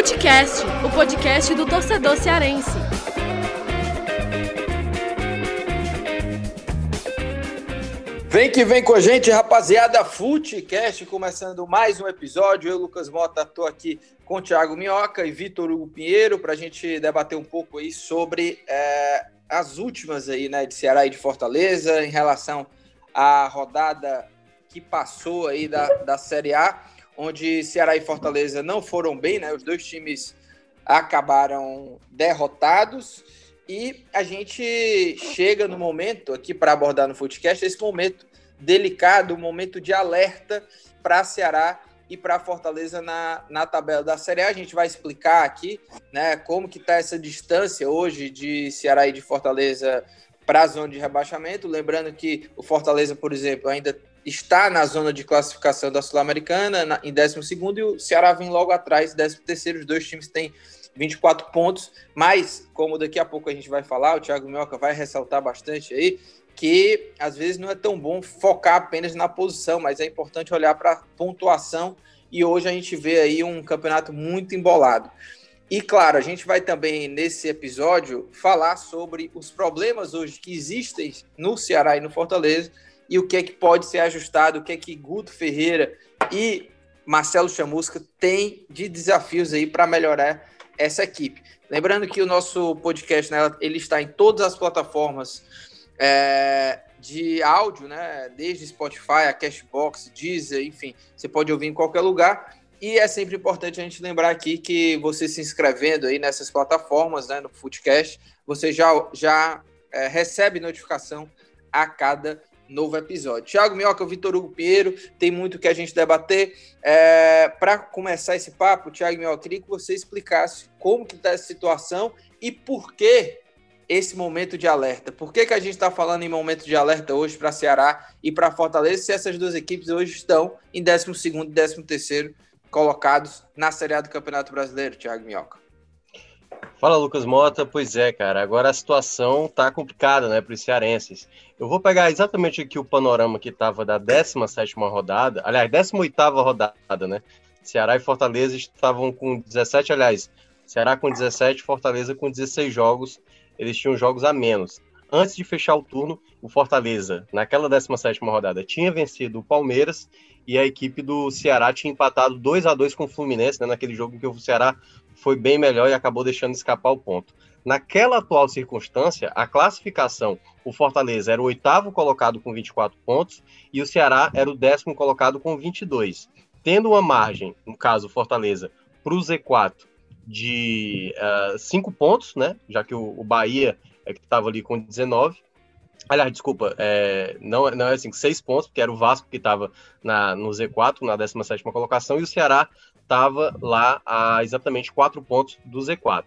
Futecast, o podcast do torcedor cearense. Vem que vem com a gente, rapaziada. Futecast começando mais um episódio. Eu, Lucas Mota, estou aqui com Thiago Minhoca e Vitor Hugo Pinheiro para a gente debater um pouco aí sobre é, as últimas aí, né, de Ceará e de Fortaleza em relação à rodada que passou aí da, da Série A onde Ceará e Fortaleza não foram bem, né? Os dois times acabaram derrotados e a gente chega no momento aqui para abordar no Footcast esse momento delicado, um momento de alerta para Ceará e para Fortaleza na, na tabela da Série A. A gente vai explicar aqui, né, como que está essa distância hoje de Ceará e de Fortaleza para a zona de rebaixamento. Lembrando que o Fortaleza, por exemplo, ainda está na zona de classificação da Sul-Americana, em 12 e o Ceará vem logo atrás, 13 Os dois times têm 24 pontos, mas, como daqui a pouco a gente vai falar, o Thiago Minhoca vai ressaltar bastante aí, que às vezes não é tão bom focar apenas na posição, mas é importante olhar para a pontuação, e hoje a gente vê aí um campeonato muito embolado. E claro, a gente vai também nesse episódio falar sobre os problemas hoje que existem no Ceará e no Fortaleza, e o que é que pode ser ajustado, o que é que Guto Ferreira e Marcelo Chamusca têm de desafios aí para melhorar essa equipe. Lembrando que o nosso podcast né, ele está em todas as plataformas é, de áudio, né, desde Spotify, a Cashbox, Deezer, enfim, você pode ouvir em qualquer lugar. E é sempre importante a gente lembrar aqui que você se inscrevendo aí nessas plataformas, né, no Footcast, você já, já é, recebe notificação a cada novo episódio. Thiago Minhoca, Vitor Hugo Pinheiro, tem muito que a gente debater. É, Para começar esse papo, Thiago Minhoca, queria que você explicasse como que está essa situação e por que esse momento de alerta. Por que, que a gente está falando em momento de alerta hoje para Ceará e para Fortaleza, se essas duas equipes hoje estão em 12 e 13 terceiro colocados na Série A do Campeonato Brasileiro, Thiago Minhoca? Fala, Lucas Mota. Pois é, cara. Agora a situação tá complicada, né, para os cearenses. Eu vou pegar exatamente aqui o panorama que estava da 17 rodada, aliás, 18 rodada, né? Ceará e Fortaleza estavam com 17, aliás, Ceará com 17, Fortaleza com 16 jogos. Eles tinham jogos a menos. Antes de fechar o turno, o Fortaleza, naquela 17 rodada, tinha vencido o Palmeiras e a equipe do Ceará tinha empatado 2 a 2 com o Fluminense, né, naquele jogo em que o Ceará foi bem melhor e acabou deixando escapar o ponto. Naquela atual circunstância, a classificação, o Fortaleza era o oitavo colocado com 24 pontos e o Ceará era o décimo colocado com 22. Tendo uma margem, no caso Fortaleza, para o Z4 de 5 uh, pontos, né? Já que o, o Bahia é que estava ali com 19. Aliás, desculpa, é, não, não é assim, 6 pontos, porque era o Vasco que estava no Z4, na 17 colocação, e o Ceará estava lá a exatamente 4 pontos do Z4.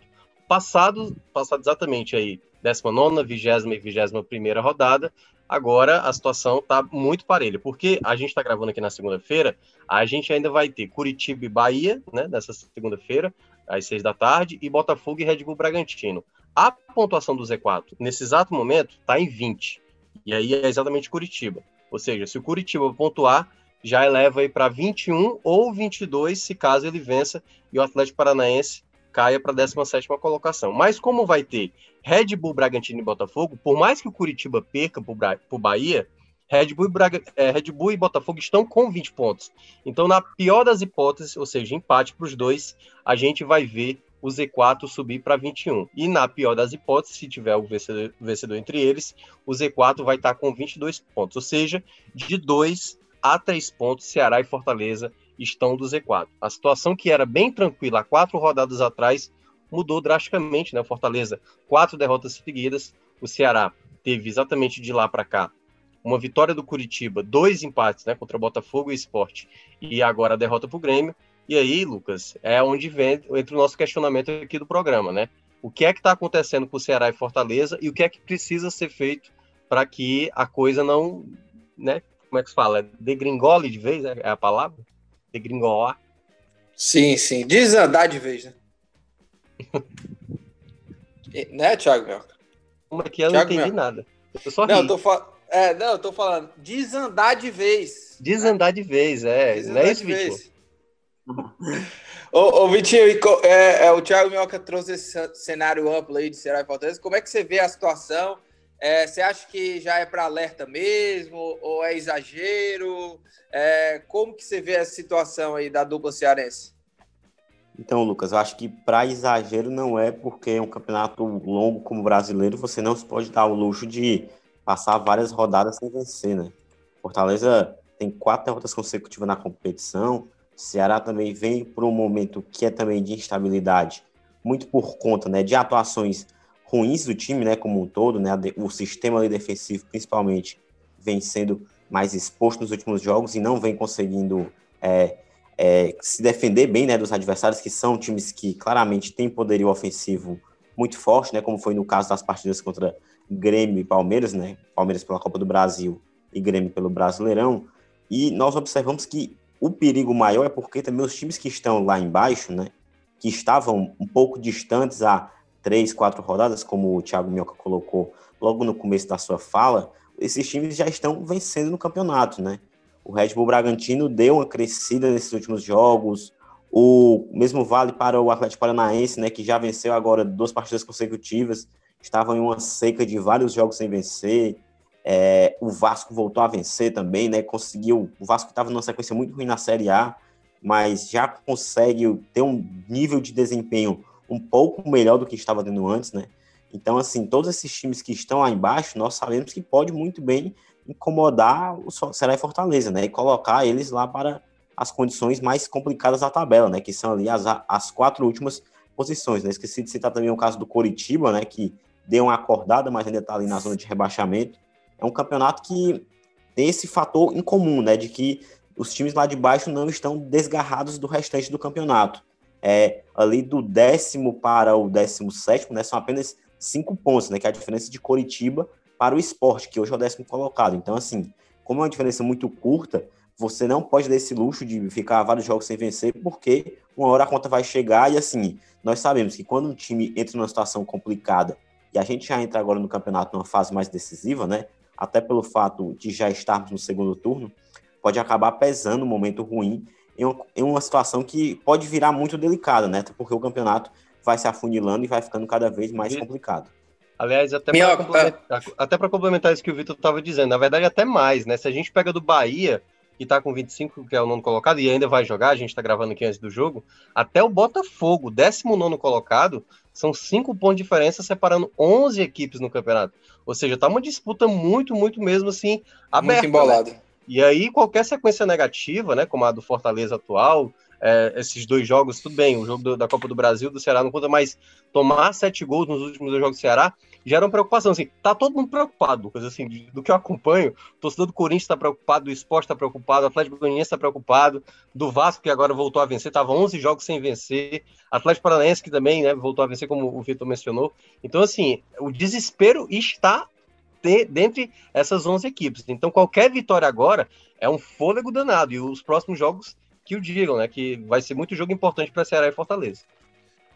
Passado, passado exatamente aí 19, 20 e 21 rodada, agora a situação está muito parelha, porque a gente está gravando aqui na segunda-feira, a gente ainda vai ter Curitiba e Bahia, né, nessa segunda-feira, às 6 da tarde, e Botafogo e Red Bull Bragantino. A pontuação do Z4, nesse exato momento, está em 20. E aí é exatamente Curitiba. Ou seja, se o Curitiba pontuar, já eleva aí para 21 ou 22, se caso ele vença e o Atlético Paranaense caia para a 17 colocação. Mas como vai ter Red Bull, Bragantino e Botafogo, por mais que o Curitiba perca para o Bahia, Red Bull, Braga, é, Red Bull e Botafogo estão com 20 pontos. Então, na pior das hipóteses, ou seja, empate para os dois, a gente vai ver o Z4 subir para 21. E na pior das hipóteses, se tiver o vencedor, vencedor entre eles, o Z4 vai estar com 22 pontos. Ou seja, de 2 a 3 pontos, Ceará e Fortaleza estão do Z4. A situação que era bem tranquila há quatro rodadas atrás mudou drasticamente, né? Fortaleza, quatro derrotas seguidas. O Ceará teve exatamente de lá para cá uma vitória do Curitiba, dois empates, né, contra Botafogo e Esporte, e agora a derrota para o Grêmio. E aí, Lucas, é onde vem entre o nosso questionamento aqui do programa, né? O que é que está acontecendo com o Ceará e Fortaleza e o que é que precisa ser feito para que a coisa não, né? Como é que se fala? Degringole de vez, é a palavra? Degringolar? Sim, sim. Desandar de vez, né? né, Thiago Mel? Como é que eu Thiago não entendi Mel. nada. Eu só não, ri. eu tô falando. É, não, eu tô falando desandar de vez. Desandar de vez, é. Desandar não é isso, Vitor? Ô, ô Vitinho, é, é, o Thiago Minhoca trouxe esse cenário amplo aí de Ceará e Fortaleza. Como é que você vê a situação? É, você acha que já é para alerta mesmo? Ou é exagero? É, como que você vê a situação aí da dupla cearense? Então, Lucas, eu acho que para exagero não é, porque é um campeonato longo como o brasileiro, você não se pode dar o luxo de passar várias rodadas sem vencer, né? Fortaleza tem quatro derrotas consecutivas na competição, Ceará também vem por um momento que é também de instabilidade, muito por conta né, de atuações ruins do time, né, como um todo, né, o sistema defensivo principalmente vem sendo mais exposto nos últimos jogos e não vem conseguindo é, é, se defender bem né, dos adversários, que são times que claramente têm poderio ofensivo muito forte, né, como foi no caso das partidas contra Grêmio e Palmeiras, né, Palmeiras pela Copa do Brasil e Grêmio pelo Brasileirão, e nós observamos que o perigo maior é porque também os times que estão lá embaixo, né, que estavam um pouco distantes há três, quatro rodadas, como o Thiago Minhoca colocou logo no começo da sua fala, esses times já estão vencendo no campeonato, né? O Red Bull Bragantino deu uma crescida nesses últimos jogos, o mesmo vale para o Atlético Paranaense, né, que já venceu agora duas partidas consecutivas, estava em uma seca de vários jogos sem vencer, é, o Vasco voltou a vencer também, né? Conseguiu. O Vasco estava numa sequência muito ruim na Série A, mas já consegue ter um nível de desempenho um pouco melhor do que estava tendo antes, né? Então, assim, todos esses times que estão lá embaixo, nós sabemos que pode muito bem incomodar o Ceará e Fortaleza, né? E colocar eles lá para as condições mais complicadas da tabela, né? Que são ali as, as quatro últimas posições, né? Esqueci de citar também o caso do Coritiba, né? Que deu uma acordada, mas ainda está ali na zona de rebaixamento é um campeonato que tem esse fator em comum, né, de que os times lá de baixo não estão desgarrados do restante do campeonato. É, ali do décimo para o décimo sétimo, né, são apenas cinco pontos, né, que é a diferença de Coritiba para o esporte, que hoje é o décimo colocado. Então, assim, como é uma diferença muito curta, você não pode dar esse luxo de ficar vários jogos sem vencer, porque uma hora a conta vai chegar e, assim, nós sabemos que quando um time entra numa situação complicada, e a gente já entra agora no campeonato numa fase mais decisiva, né, até pelo fato de já estarmos no segundo turno, pode acabar pesando um momento ruim em uma, em uma situação que pode virar muito delicada, né? Porque o campeonato vai se afunilando e vai ficando cada vez mais complicado. Aliás, até para complementar, até complementar isso que o Vitor estava dizendo, na verdade, até mais, né? Se a gente pega do Bahia, que está com 25, que é o nono colocado, e ainda vai jogar, a gente está gravando aqui antes do jogo, até o Botafogo, 19 colocado, são cinco pontos de diferença separando 11 equipes no campeonato. Ou seja, tá uma disputa muito, muito mesmo assim aberta. Muito embolada. Né? E aí, qualquer sequência negativa, né, como a do Fortaleza atual, é, esses dois jogos, tudo bem, o jogo do, da Copa do Brasil, do Ceará não conta, mas tomar sete gols nos últimos dois jogos do Ceará gera uma preocupação, assim, tá todo mundo preocupado, coisa assim, do que eu acompanho, o torcedor do Corinthians está preocupado, do Esporte está preocupado, o Atlético Goianiense está preocupado, do Vasco, que agora voltou a vencer, tava 11 jogos sem vencer, Atlético Paranaense, que também, né, voltou a vencer, como o Vitor mencionou, então, assim, o desespero está dentre essas 11 equipes, então qualquer vitória agora é um fôlego danado, e os próximos jogos que o digam, né? Que vai ser muito jogo importante para Ceará e Fortaleza.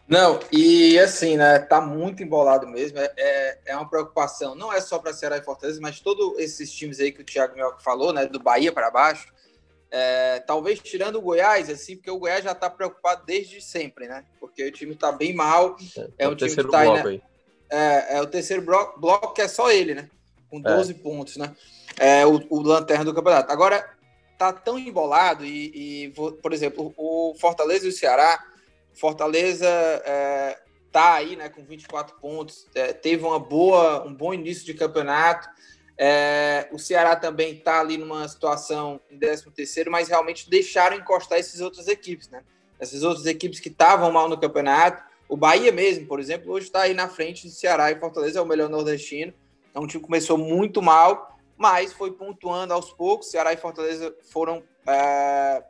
Não, e assim, né? Tá muito embolado mesmo. É, é, é uma preocupação, não é só para Ceará e Fortaleza, mas todos esses times aí que o Thiago Mioca falou, né? Do Bahia para baixo. É, talvez tirando o Goiás, assim, porque o Goiás já tá preocupado desde sempre, né? Porque o time tá bem mal. É, é um time que tá aí, né? É, é, o terceiro bloco, bloco que é só ele, né? Com 12 é. pontos, né? É o, o lanterna do campeonato. Agora, tá tão embolado e, e, por exemplo, o Fortaleza e o Ceará, Fortaleza é, tá aí, né, com 24 pontos, é, teve uma boa, um bom início de campeonato. É, o Ceará também tá ali numa situação em 13 terceiro, mas realmente deixaram encostar essas outras equipes, né? Essas outras equipes que estavam mal no campeonato. O Bahia mesmo, por exemplo, hoje está aí na frente do Ceará e Fortaleza é o melhor nordestino. É um time que começou muito mal, mas foi pontuando aos poucos. Ceará e Fortaleza foram é,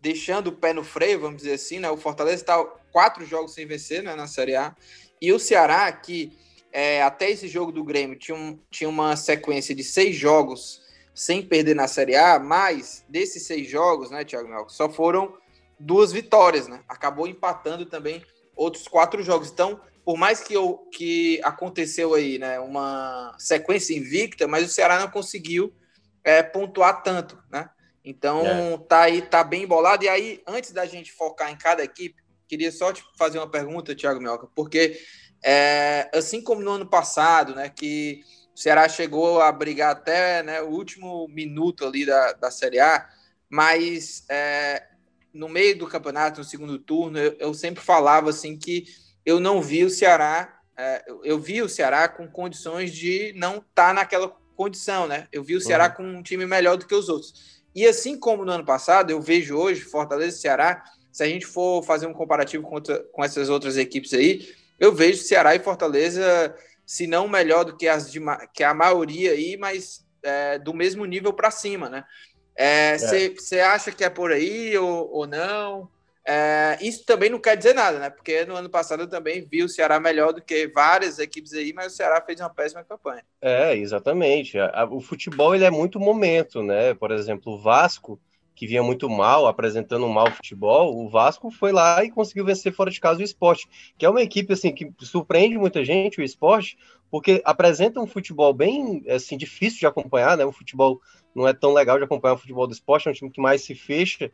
deixando o pé no freio, vamos dizer assim, né? O Fortaleza está quatro jogos sem vencer né, na Série A. E o Ceará, que é, até esse jogo do Grêmio tinha, um, tinha uma sequência de seis jogos sem perder na Série A, mas desses seis jogos, né, Thiago Mel, só foram duas vitórias, né? Acabou empatando também outros quatro jogos. Então, por mais que, eu, que aconteceu aí né, uma sequência invicta, mas o Ceará não conseguiu é, pontuar tanto, né? Então é. tá aí, tá bem embolado. E aí, antes da gente focar em cada equipe, queria só te fazer uma pergunta, Thiago Mioca, porque é, assim como no ano passado, né, que o Ceará chegou a brigar até né, o último minuto ali da, da Série A, mas é, no meio do campeonato, no segundo turno, eu, eu, sempre falava assim que eu não vi o Ceará, é, eu vi o Ceará com condições de não estar tá naquela condição, né? Eu vi o Ceará uhum. com um time melhor do que os outros. E assim como no ano passado, eu vejo hoje Fortaleza e Ceará, se a gente for fazer um comparativo com, outra, com essas outras equipes aí, eu vejo Ceará e Fortaleza, se não melhor do que, as de, que a maioria aí, mas é, do mesmo nível para cima, né? Você é, é. acha que é por aí ou, ou não? É, isso também não quer dizer nada, né? Porque no ano passado eu também vi o Ceará melhor do que várias equipes aí, mas o Ceará fez uma péssima campanha. É, exatamente. O futebol ele é muito momento, né? Por exemplo, o Vasco, que vinha muito mal, apresentando um mau futebol, o Vasco foi lá e conseguiu vencer fora de casa o esporte, que é uma equipe assim que surpreende muita gente, o esporte, porque apresenta um futebol bem assim difícil de acompanhar, né? O futebol não é tão legal de acompanhar o futebol do esporte, é um time que mais se fecha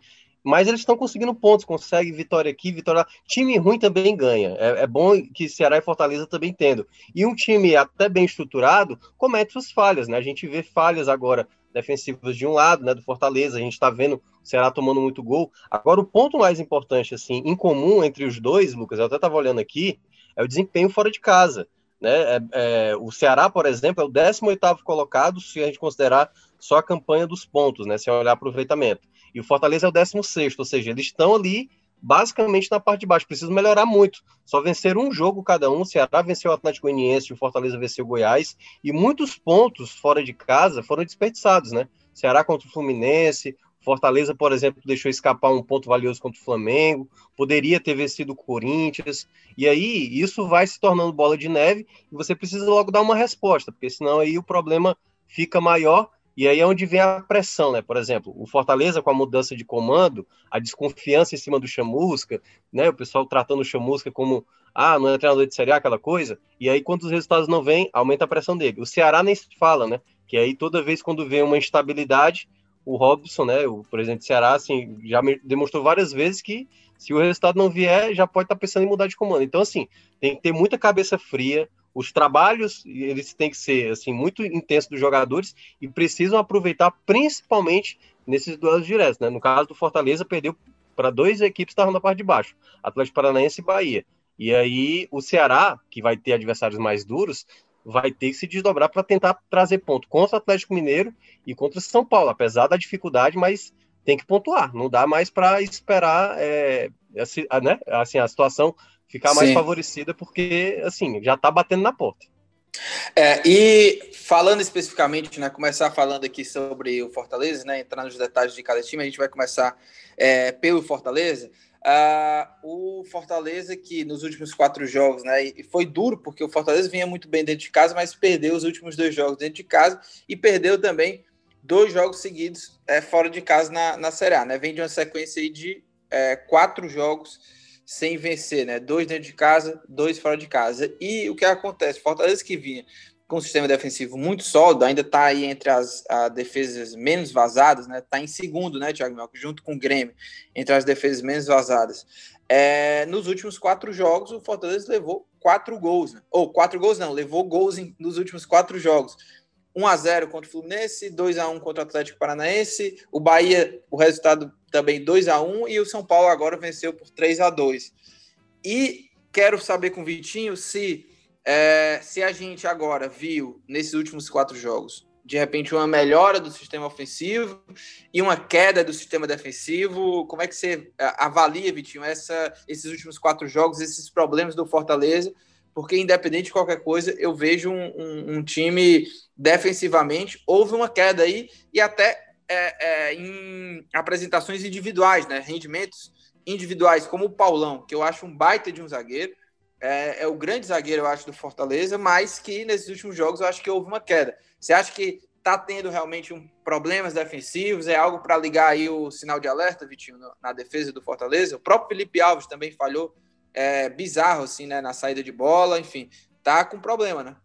mas eles estão conseguindo pontos, consegue vitória aqui, vitória lá. Time ruim também ganha. É, é, bom que Ceará e Fortaleza também tendo. E um time até bem estruturado comete suas falhas, né? A gente vê falhas agora defensivas de um lado, né, do Fortaleza, a gente está vendo o Ceará tomando muito gol. Agora, o ponto mais importante, assim, em comum entre os dois, Lucas, eu até estava olhando aqui, é o desempenho fora de casa. Né? É, é, o Ceará, por exemplo, é o 18º colocado, se a gente considerar só a campanha dos pontos, né, sem olhar aproveitamento. E o Fortaleza é o 16, ou seja, eles estão ali basicamente na parte de baixo. Precisam melhorar muito. Só vencer um jogo cada um. O Ceará venceu o Atlético Goianiense, o Fortaleza venceu o Goiás. E muitos pontos fora de casa foram desperdiçados, né? Ceará contra o Fluminense. Fortaleza, por exemplo, deixou escapar um ponto valioso contra o Flamengo. Poderia ter vencido o Corinthians. E aí, isso vai se tornando bola de neve e você precisa logo dar uma resposta, porque senão aí o problema fica maior e aí é onde vem a pressão, né? Por exemplo, o Fortaleza com a mudança de comando, a desconfiança em cima do Chamusca, né? O pessoal tratando o Chamusca como, ah, não é treinador de Série A, aquela coisa. E aí, quando os resultados não vêm, aumenta a pressão dele. O Ceará nem se fala, né? Que aí, toda vez quando vem uma instabilidade, o Robson, né? O presidente do Ceará, assim, já demonstrou várias vezes que se o resultado não vier, já pode estar pensando em mudar de comando. Então, assim, tem que ter muita cabeça fria, os trabalhos eles têm que ser assim muito intensos dos jogadores e precisam aproveitar principalmente nesses duelos diretos, né? No caso do Fortaleza perdeu para duas equipes que estavam na parte de baixo, Atlético Paranaense e Bahia. E aí o Ceará, que vai ter adversários mais duros, vai ter que se desdobrar para tentar trazer ponto contra o Atlético Mineiro e contra o São Paulo, apesar da dificuldade, mas tem que pontuar. Não dá mais para esperar é, assim, né? assim, a situação ficar mais Sim. favorecida, porque, assim, já está batendo na porta. É, e falando especificamente, né, começar falando aqui sobre o Fortaleza, né, entrar nos detalhes de cada time, a gente vai começar é, pelo Fortaleza. Uh, o Fortaleza que nos últimos quatro jogos, né, e foi duro porque o Fortaleza vinha muito bem dentro de casa, mas perdeu os últimos dois jogos dentro de casa e perdeu também dois jogos seguidos é, fora de casa na, na Série A, né, vem de uma sequência aí de é, quatro jogos sem vencer, né? Dois dentro de casa, dois fora de casa. E o que acontece? Fortaleza que vinha com um sistema defensivo muito sólido, ainda está aí entre as, as, defesas menos vazadas, né? Está em segundo, né, Thiago Melco, junto com o Grêmio, entre as defesas menos vazadas. É, nos últimos quatro jogos, o Fortaleza levou quatro gols, né? ou quatro gols não, levou gols em, nos últimos quatro jogos. 1 a 0 contra o Fluminense, 2 a 1 contra o Atlético Paranaense, o Bahia, o resultado também 2 a 1 e o São Paulo agora venceu por 3 a 2 E quero saber com o Vitinho se, é, se a gente agora viu nesses últimos quatro jogos de repente uma melhora do sistema ofensivo e uma queda do sistema defensivo. Como é que você é, avalia, Vitinho, essa, esses últimos quatro jogos, esses problemas do Fortaleza? Porque, independente de qualquer coisa, eu vejo um, um, um time defensivamente, houve uma queda aí, e até é, é, em apresentações individuais, né? Rendimentos individuais, como o Paulão, que eu acho um baita de um zagueiro. É, é, o grande zagueiro, eu acho, do Fortaleza, mas que nesses últimos jogos eu acho que houve uma queda. Você acha que está tendo realmente um, problemas defensivos? É algo para ligar aí o sinal de alerta, Vitinho, na, defesa do Fortaleza? O próprio Felipe Alves também falhou é, bizarro, assim, né, na saída de bola, enfim, tá com problema, né?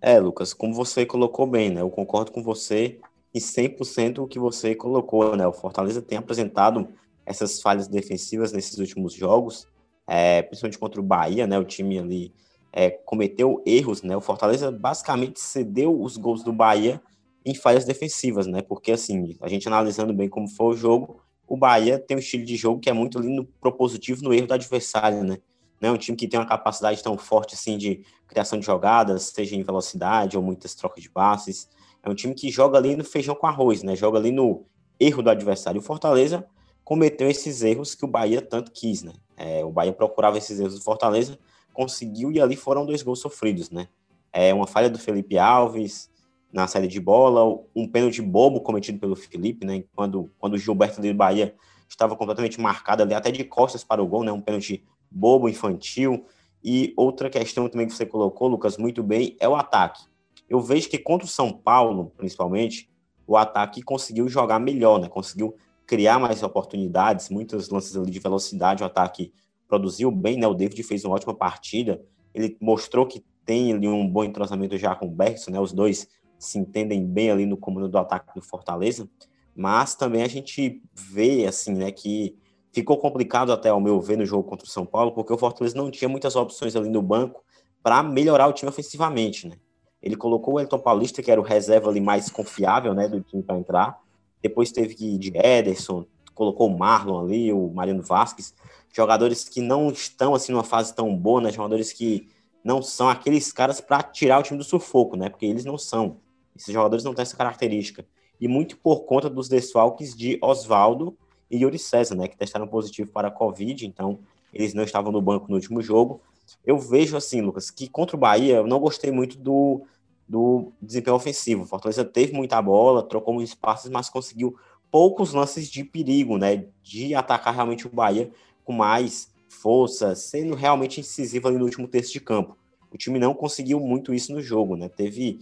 É, Lucas, como você colocou bem, né? Eu concordo com você e 100% o que você colocou, né? O Fortaleza tem apresentado essas falhas defensivas nesses últimos jogos, é, principalmente contra o Bahia, né? O time ali é, cometeu erros, né? O Fortaleza basicamente cedeu os gols do Bahia em falhas defensivas, né? Porque assim, a gente analisando bem como foi o jogo, o Bahia tem um estilo de jogo que é muito ali no propositivo no erro do adversário, né? Não é um time que tem uma capacidade tão forte assim de criação de jogadas, seja em velocidade ou muitas trocas de passes. É um time que joga ali no feijão com arroz, né? Joga ali no erro do adversário. O Fortaleza cometeu esses erros que o Bahia tanto quis, né? É, o Bahia procurava esses erros do Fortaleza, conseguiu e ali foram dois gols sofridos, né? É uma falha do Felipe Alves na saída de bola, um pênalti bobo cometido pelo Felipe, né? Quando, quando o Gilberto do Bahia estava completamente marcado ali, até de costas para o gol, né? Um pênalti bobo, infantil. E outra questão também que você colocou, Lucas, muito bem, é o ataque. Eu vejo que contra o São Paulo, principalmente, o ataque conseguiu jogar melhor, né? Conseguiu criar mais oportunidades, muitos lances ali de velocidade, o ataque produziu bem, né? O David fez uma ótima partida, ele mostrou que tem ali um bom entrosamento já com o Bergson, né? Os dois se entendem bem ali no comando do ataque do Fortaleza, mas também a gente vê, assim, né, que ficou complicado até ao meu ver no jogo contra o São Paulo, porque o Fortaleza não tinha muitas opções ali no banco para melhorar o time ofensivamente, né? Ele colocou o Elton Paulista, que era o reserva ali mais confiável, né, do time para entrar, depois teve que ir de Ederson, colocou o Marlon ali, o Mariano Vasquez, jogadores que não estão assim numa fase tão boa, né? Jogadores que não são aqueles caras para tirar o time do sufoco, né? Porque eles não são. Esses jogadores não têm essa característica. E muito por conta dos desfalques de Oswaldo e Yuri César, né? Que testaram positivo para a Covid, então eles não estavam no banco no último jogo. Eu vejo assim, Lucas, que contra o Bahia eu não gostei muito do, do desempenho ofensivo. O Fortaleza teve muita bola, trocou muitos passes, mas conseguiu poucos lances de perigo, né? De atacar realmente o Bahia com mais força, sendo realmente incisivo ali no último terço de campo. O time não conseguiu muito isso no jogo, né? Teve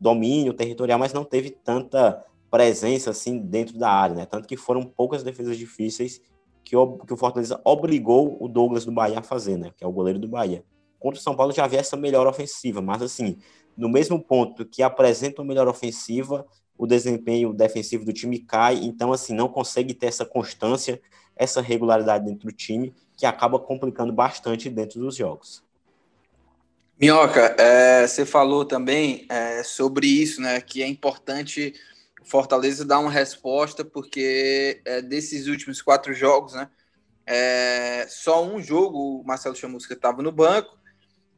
domínio territorial, mas não teve tanta presença assim dentro da área, né? Tanto que foram poucas defesas difíceis que o, que o Fortaleza obrigou o Douglas do Bahia a fazer, né? Que é o goleiro do Bahia. Contra o São Paulo já havia essa melhor ofensiva, mas assim, no mesmo ponto que apresenta uma melhor ofensiva, o desempenho defensivo do time cai, então assim, não consegue ter essa constância, essa regularidade dentro do time, que acaba complicando bastante dentro dos jogos. Minhoca, é, você falou também é, sobre isso, né? Que é importante Fortaleza dar uma resposta, porque é, desses últimos quatro jogos, né? É, só um jogo o Marcelo Chamusca estava no banco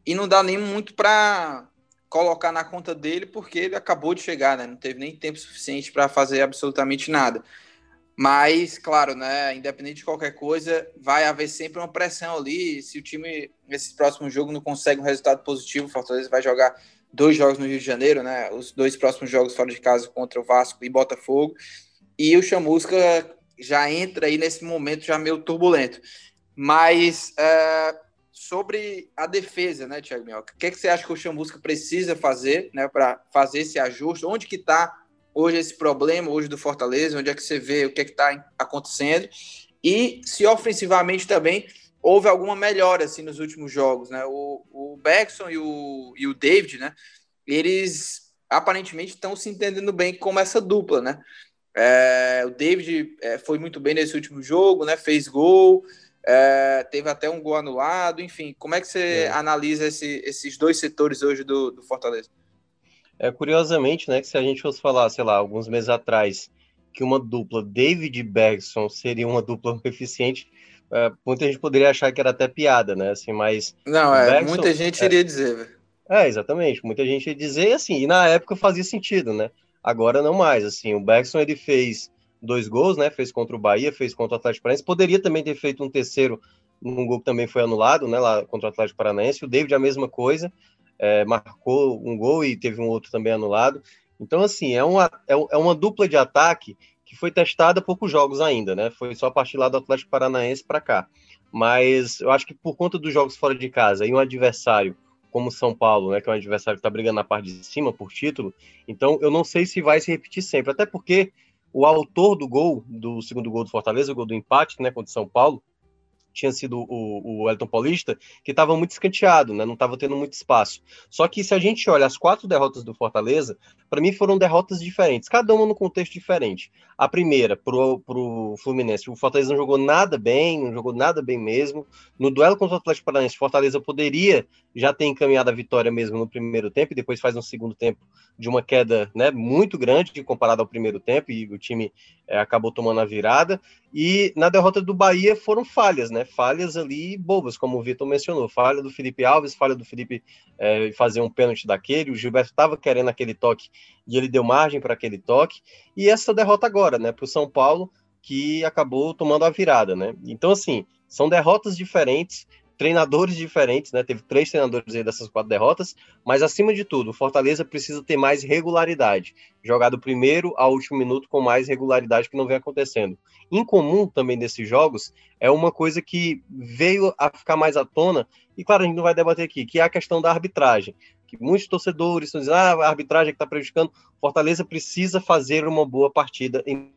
e não dá nem muito para colocar na conta dele porque ele acabou de chegar, né? Não teve nem tempo suficiente para fazer absolutamente nada. Mas, claro, né? Independente de qualquer coisa, vai haver sempre uma pressão ali. Se o time, nesse próximo jogo, não consegue um resultado positivo, o Fortaleza vai jogar dois jogos no Rio de Janeiro, né? Os dois próximos jogos fora de casa contra o Vasco e Botafogo. E o Chamusca já entra aí nesse momento já meio turbulento. Mas é, sobre a defesa, né, Thiago Minhoca? O que, é que você acha que o Chamusca precisa fazer né, para fazer esse ajuste? Onde que está hoje esse problema, hoje do Fortaleza? Onde é que você vê o que é que está acontecendo? E se ofensivamente também houve alguma melhora assim, nos últimos jogos, né? O, o Beckson e o, e o David, né? Eles aparentemente estão se entendendo bem como essa dupla, né? É, o David é, foi muito bem nesse último jogo, né? Fez gol, é, teve até um gol anulado, enfim. Como é que você é. analisa esse, esses dois setores hoje do, do, Fortaleza? É, curiosamente, né, que se a gente fosse falar, sei lá, alguns meses atrás, que uma dupla David Bergson seria uma dupla eficiente, é, muita gente poderia achar que era até piada, né? Assim, mas. Não, é, Bergson, muita gente iria dizer, velho. É, exatamente. Muita gente ia dizer, assim, e na época fazia sentido, né? Agora não mais, assim, o Bergson ele fez dois gols, né? Fez contra o Bahia, fez contra o Atlético Paranaense. Poderia também ter feito um terceiro num gol que também foi anulado, né? Lá contra o Atlético Paranaense. O David a mesma coisa, é, marcou um gol e teve um outro também anulado. Então, assim, é uma, é, é uma dupla de ataque que foi testada poucos jogos ainda, né? Foi só a partir lá do Atlético Paranaense para cá. Mas eu acho que por conta dos jogos fora de casa e um adversário como São Paulo, né, que é um adversário que está brigando na parte de cima por título, então eu não sei se vai se repetir sempre, até porque o autor do gol, do segundo gol do Fortaleza, o gol do empate, né, contra São Paulo, tinha sido o, o Elton Paulista, que estava muito escanteado, né? Não estava tendo muito espaço. Só que se a gente olha as quatro derrotas do Fortaleza, para mim foram derrotas diferentes, cada uma num contexto diferente. A primeira, pro, pro Fluminense, o Fortaleza não jogou nada bem, não jogou nada bem mesmo. No duelo contra o Atlético Paranaense, Fortaleza poderia já ter encaminhado a vitória mesmo no primeiro tempo, e depois faz um segundo tempo de uma queda né, muito grande comparado ao primeiro tempo, e o time é, acabou tomando a virada. E na derrota do Bahia foram falhas, né? Falhas ali bobas, como o Vitor mencionou. Falha do Felipe Alves, falha do Felipe é, fazer um pênalti daquele. O Gilberto estava querendo aquele toque e ele deu margem para aquele toque. E essa derrota agora, né, para o São Paulo, que acabou tomando a virada, né? Então, assim, são derrotas diferentes treinadores diferentes, né? Teve três treinadores aí dessas quatro derrotas, mas acima de tudo, o Fortaleza precisa ter mais regularidade. Jogar do primeiro ao último minuto com mais regularidade que não vem acontecendo. Incomum também desses jogos é uma coisa que veio a ficar mais à tona, e claro, a gente não vai debater aqui, que é a questão da arbitragem. Que muitos torcedores estão dizendo, ah, a arbitragem que está prejudicando. Fortaleza precisa fazer uma boa partida em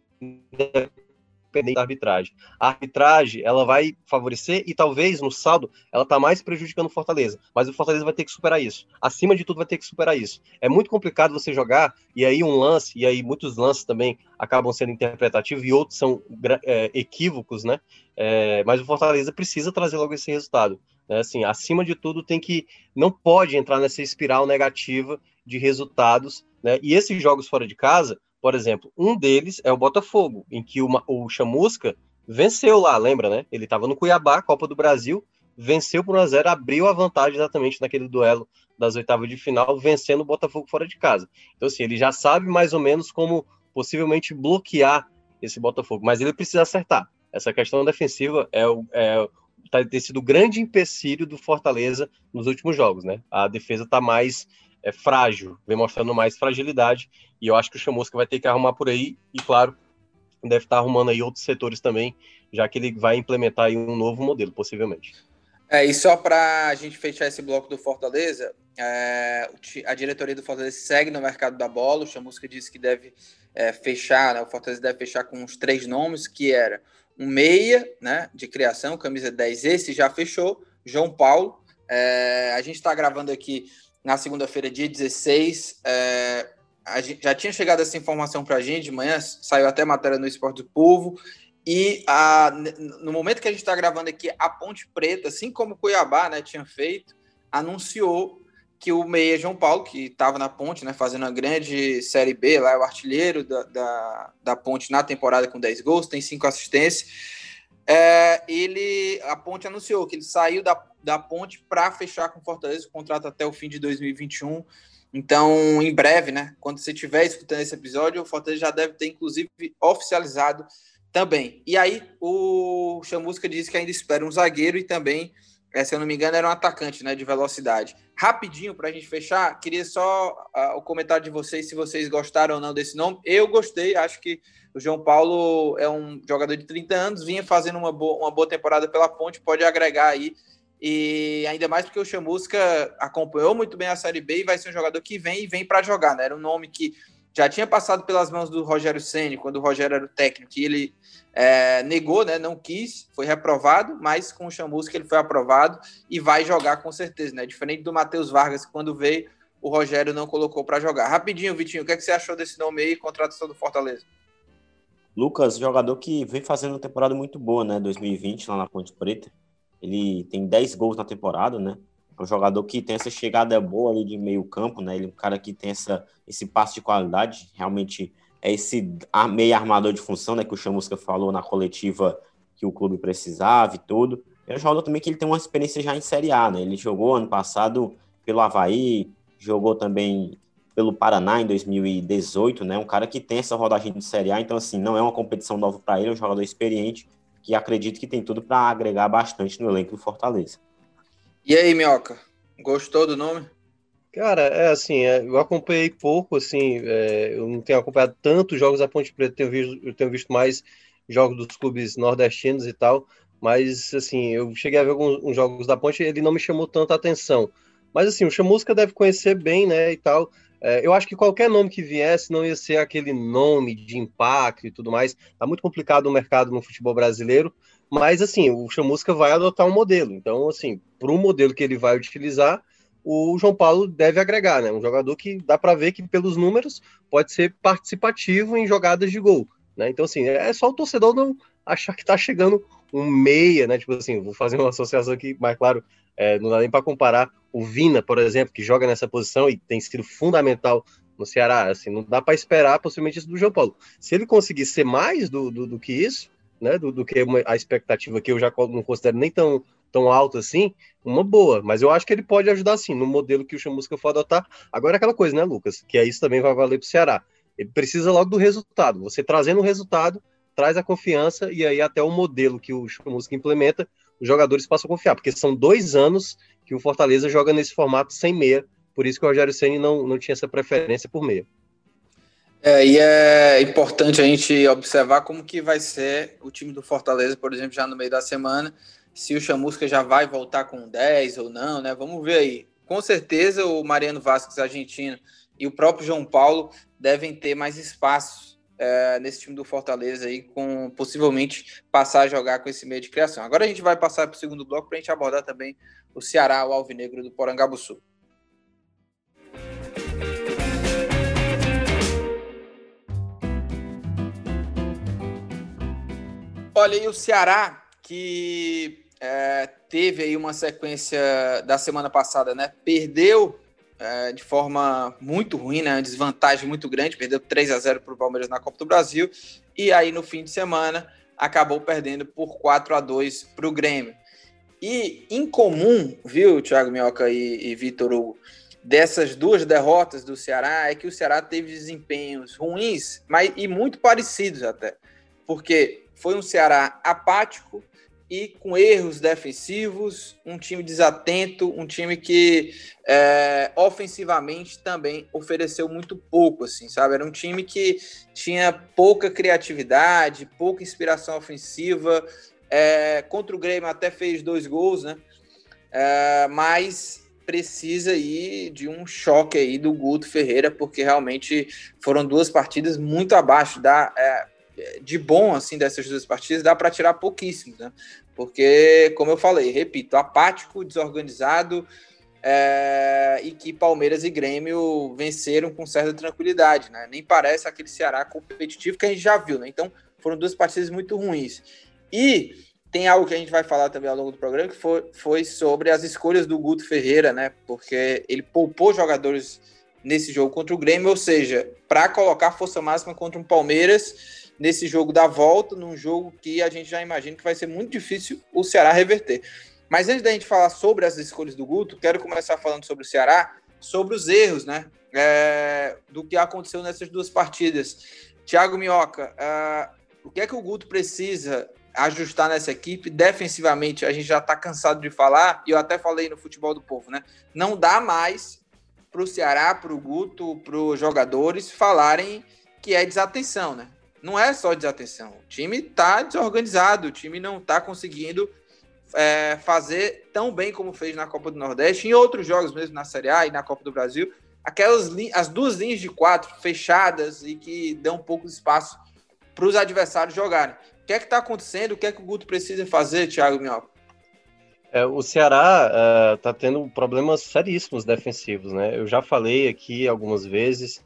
independente da arbitragem. A arbitragem, ela vai favorecer e talvez no saldo ela tá mais prejudicando o Fortaleza, mas o Fortaleza vai ter que superar isso. Acima de tudo vai ter que superar isso. É muito complicado você jogar e aí um lance e aí muitos lances também acabam sendo interpretativos e outros são é, equívocos, né? É, mas o Fortaleza precisa trazer logo esse resultado. Né? Assim, acima de tudo tem que não pode entrar nessa espiral negativa de resultados, né? E esses jogos fora de casa por exemplo, um deles é o Botafogo, em que uma, o Chamusca venceu lá, lembra, né? Ele estava no Cuiabá, Copa do Brasil, venceu por 1x0, abriu a vantagem exatamente naquele duelo das oitavas de final, vencendo o Botafogo fora de casa. Então, assim, ele já sabe mais ou menos como possivelmente bloquear esse Botafogo, mas ele precisa acertar. Essa questão defensiva é, é tá, ter sido o grande empecilho do Fortaleza nos últimos jogos, né? A defesa está mais é frágil, vem mostrando mais fragilidade, e eu acho que o Chamusca vai ter que arrumar por aí, e claro, deve estar arrumando aí outros setores também, já que ele vai implementar aí um novo modelo, possivelmente. É, e só para a gente fechar esse bloco do Fortaleza, é, a diretoria do Fortaleza segue no mercado da bola, o Chamusca disse que deve é, fechar, né, o Fortaleza deve fechar com os três nomes, que era um meia, né, de criação, camisa 10, esse já fechou, João Paulo, é, a gente está gravando aqui na segunda-feira, dia 16. É, gente, já tinha chegado essa informação para a gente de manhã, saiu até matéria no Esporte do Povo. E a, no momento que a gente está gravando aqui, a Ponte Preta, assim como Cuiabá né, tinha feito, anunciou que o Meia João Paulo, que estava na Ponte, né, fazendo uma grande Série B, lá é o artilheiro da, da, da Ponte na temporada com 10 gols, tem 5 assistências. É, ele, a Ponte anunciou que ele saiu da, da Ponte para fechar com Fortaleza o contrato até o fim de 2021. Então, em breve, né? Quando você estiver escutando esse episódio, o Fortaleza já deve ter, inclusive, oficializado também. E aí, o Chamusca disse que ainda espera um zagueiro e também, é, se eu não me engano, era um atacante né, de velocidade. Rapidinho, para a gente fechar, queria só uh, o comentário de vocês, se vocês gostaram ou não desse nome. Eu gostei, acho que o João Paulo é um jogador de 30 anos, vinha fazendo uma boa, uma boa temporada pela Ponte, pode agregar aí e ainda mais porque o Chamusca acompanhou muito bem a Série B e vai ser um jogador que vem e vem para jogar, né? Era um nome que já tinha passado pelas mãos do Rogério Ceni quando o Rogério era o técnico, e ele é, negou, né? Não quis, foi reprovado, mas com o Chamusca ele foi aprovado e vai jogar com certeza, né? Diferente do Matheus Vargas, que quando veio, o Rogério não colocou para jogar. Rapidinho, Vitinho, o que, é que você achou desse nome aí, contratação do Fortaleza? Lucas, jogador que vem fazendo uma temporada muito boa, né? 2020 lá na Ponte Preta. Ele tem 10 gols na temporada, né? Um jogador que tem essa chegada boa ali de meio campo, né? Ele é um cara que tem essa, esse passe de qualidade, realmente é esse meio armador de função, né? Que o Chamusca falou na coletiva que o clube precisava e tudo. É um jogador também que ele tem uma experiência já em Série A, né? Ele jogou ano passado pelo Havaí, jogou também pelo Paraná em 2018, né? Um cara que tem essa rodagem de Série A, então assim, não é uma competição nova para ele, é um jogador experiente que acredito que tem tudo para agregar bastante no elenco do Fortaleza. E aí, Minhoca, gostou do nome? Cara, é assim, é, eu acompanhei pouco, assim, é, eu não tenho acompanhado tantos jogos da Ponte Preta, tenho visto, eu tenho visto mais jogos dos clubes nordestinos e tal, mas, assim, eu cheguei a ver alguns jogos da Ponte ele não me chamou tanta atenção. Mas, assim, o Chamusca deve conhecer bem, né, e tal. é, eu acho que qualquer nome que viesse não ia ser aquele nome de impacto e tudo mais. Tá muito complicado o mercado no futebol brasileiro, mas assim, o Chamusca vai adotar um modelo. Então, assim, para o modelo que ele vai utilizar, o João Paulo deve agregar, né? Um jogador que dá para ver que pelos números pode ser participativo em jogadas de gol, né? Então assim, é só o torcedor não achar que tá chegando um meia, né? Tipo assim, vou fazer uma associação aqui, mas claro, é, não dá nem para comparar o Vina, por exemplo, que joga nessa posição e tem sido fundamental no Ceará. Assim, não dá para esperar possivelmente isso do João Paulo. Se ele conseguir ser mais do, do, do que isso, né? Do, do que uma, a expectativa que eu já não considero nem tão tão alto assim, uma boa. Mas eu acho que ele pode ajudar sim, no modelo que o Chamusca for adotar. Agora é aquela coisa, né, Lucas? Que é isso também vai valer para o Ceará. Ele precisa logo do resultado. Você trazendo o resultado, traz a confiança, e aí até o modelo que o Chamusca implementa, os jogadores passam a confiar, porque são dois anos que o Fortaleza joga nesse formato sem meia, por isso que o Rogério Senni não, não tinha essa preferência por meia. É, e é importante a gente observar como que vai ser o time do Fortaleza, por exemplo, já no meio da semana se o Chamusca já vai voltar com 10 ou não, né? Vamos ver aí. Com certeza o Mariano Vasquez, argentino, e o próprio João Paulo devem ter mais espaço é, nesse time do Fortaleza aí, com possivelmente passar a jogar com esse meio de criação. Agora a gente vai passar para o segundo bloco para a gente abordar também o Ceará, o Alvinegro do Porangabuçu. Olha, e o Ceará que é, teve aí uma sequência da semana passada, né? Perdeu é, de forma muito ruim, né? Desvantagem muito grande, perdeu 3 a 0 para o Palmeiras na Copa do Brasil. E aí, no fim de semana, acabou perdendo por 4 a 2 para o Grêmio. E incomum, viu, Thiago Minhoca e, e Vitor Hugo, dessas duas derrotas do Ceará é que o Ceará teve desempenhos ruins, mas e muito parecidos até. Porque foi um Ceará apático, e com erros defensivos, um time desatento, um time que é, ofensivamente também ofereceu muito pouco, assim, sabe? Era um time que tinha pouca criatividade, pouca inspiração ofensiva. É, contra o Grêmio até fez dois gols, né? É, mas precisa aí de um choque aí do Guto Ferreira, porque realmente foram duas partidas muito abaixo da é, de bom assim dessas duas partidas dá para tirar pouquíssimo, né? Porque, como eu falei, repito, apático, desorganizado é, e que Palmeiras e Grêmio venceram com certa tranquilidade, né? Nem parece aquele Ceará competitivo que a gente já viu, né? Então, foram duas partidas muito ruins. E tem algo que a gente vai falar também ao longo do programa, que foi, foi sobre as escolhas do Guto Ferreira, né? Porque ele poupou jogadores nesse jogo contra o Grêmio, ou seja, para colocar força máxima contra um Palmeiras nesse jogo da volta, num jogo que a gente já imagina que vai ser muito difícil o Ceará reverter. Mas antes da gente falar sobre as escolhas do Guto, quero começar falando sobre o Ceará, sobre os erros, né? É, do que aconteceu nessas duas partidas. Thiago Minhoca, uh, o que é que o Guto precisa ajustar nessa equipe? Defensivamente, a gente já está cansado de falar, e eu até falei no futebol do povo, né? Não dá mais para o Ceará, para o Guto, para os jogadores falarem que é desatenção, né? Não é só desatenção. O time está desorganizado, o time não está conseguindo é, fazer tão bem como fez na Copa do Nordeste, em outros jogos mesmo, na Série A e na Copa do Brasil. Aquelas as duas linhas de quatro fechadas e que dão pouco espaço para os adversários jogarem. O que é que está acontecendo? O que é que o Guto precisa fazer, Thiago Minhoca? É, o Ceará está uh, tendo problemas seríssimos defensivos, né? Eu já falei aqui algumas vezes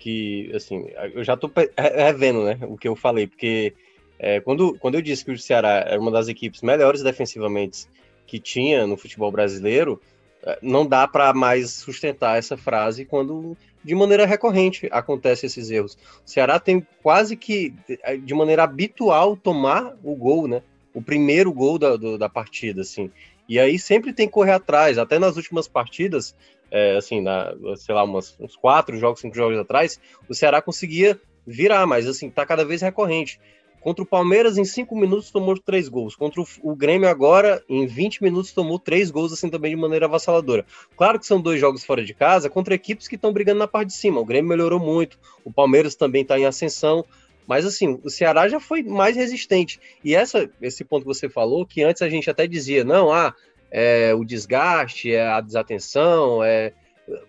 que, assim, eu já tô revendo, né, o que eu falei, porque é, quando, quando eu disse que o Ceará era uma das equipes melhores defensivamente que tinha no futebol brasileiro, é, não dá para mais sustentar essa frase quando de maneira recorrente acontece esses erros. O Ceará tem quase que de maneira habitual tomar o gol, né? O primeiro gol da, do, da partida, assim. E aí sempre tem que correr atrás. Até nas últimas partidas, é, assim, na, sei lá, umas, uns quatro jogos, cinco jogos atrás, o Ceará conseguia virar, mas assim, tá cada vez recorrente. Contra o Palmeiras, em cinco minutos, tomou três gols. Contra o, o, Grêmio, agora, em 20 minutos, tomou três gols, assim, também de maneira avassaladora. Claro que são dois jogos fora de casa, contra equipes que estão brigando na parte de cima. O Grêmio melhorou muito, o Palmeiras também está em ascensão. Mas, assim, o Ceará já foi mais resistente. E essa, esse ponto que você falou, que antes a gente até dizia, não, ah, é, o desgaste, é a desatenção, é...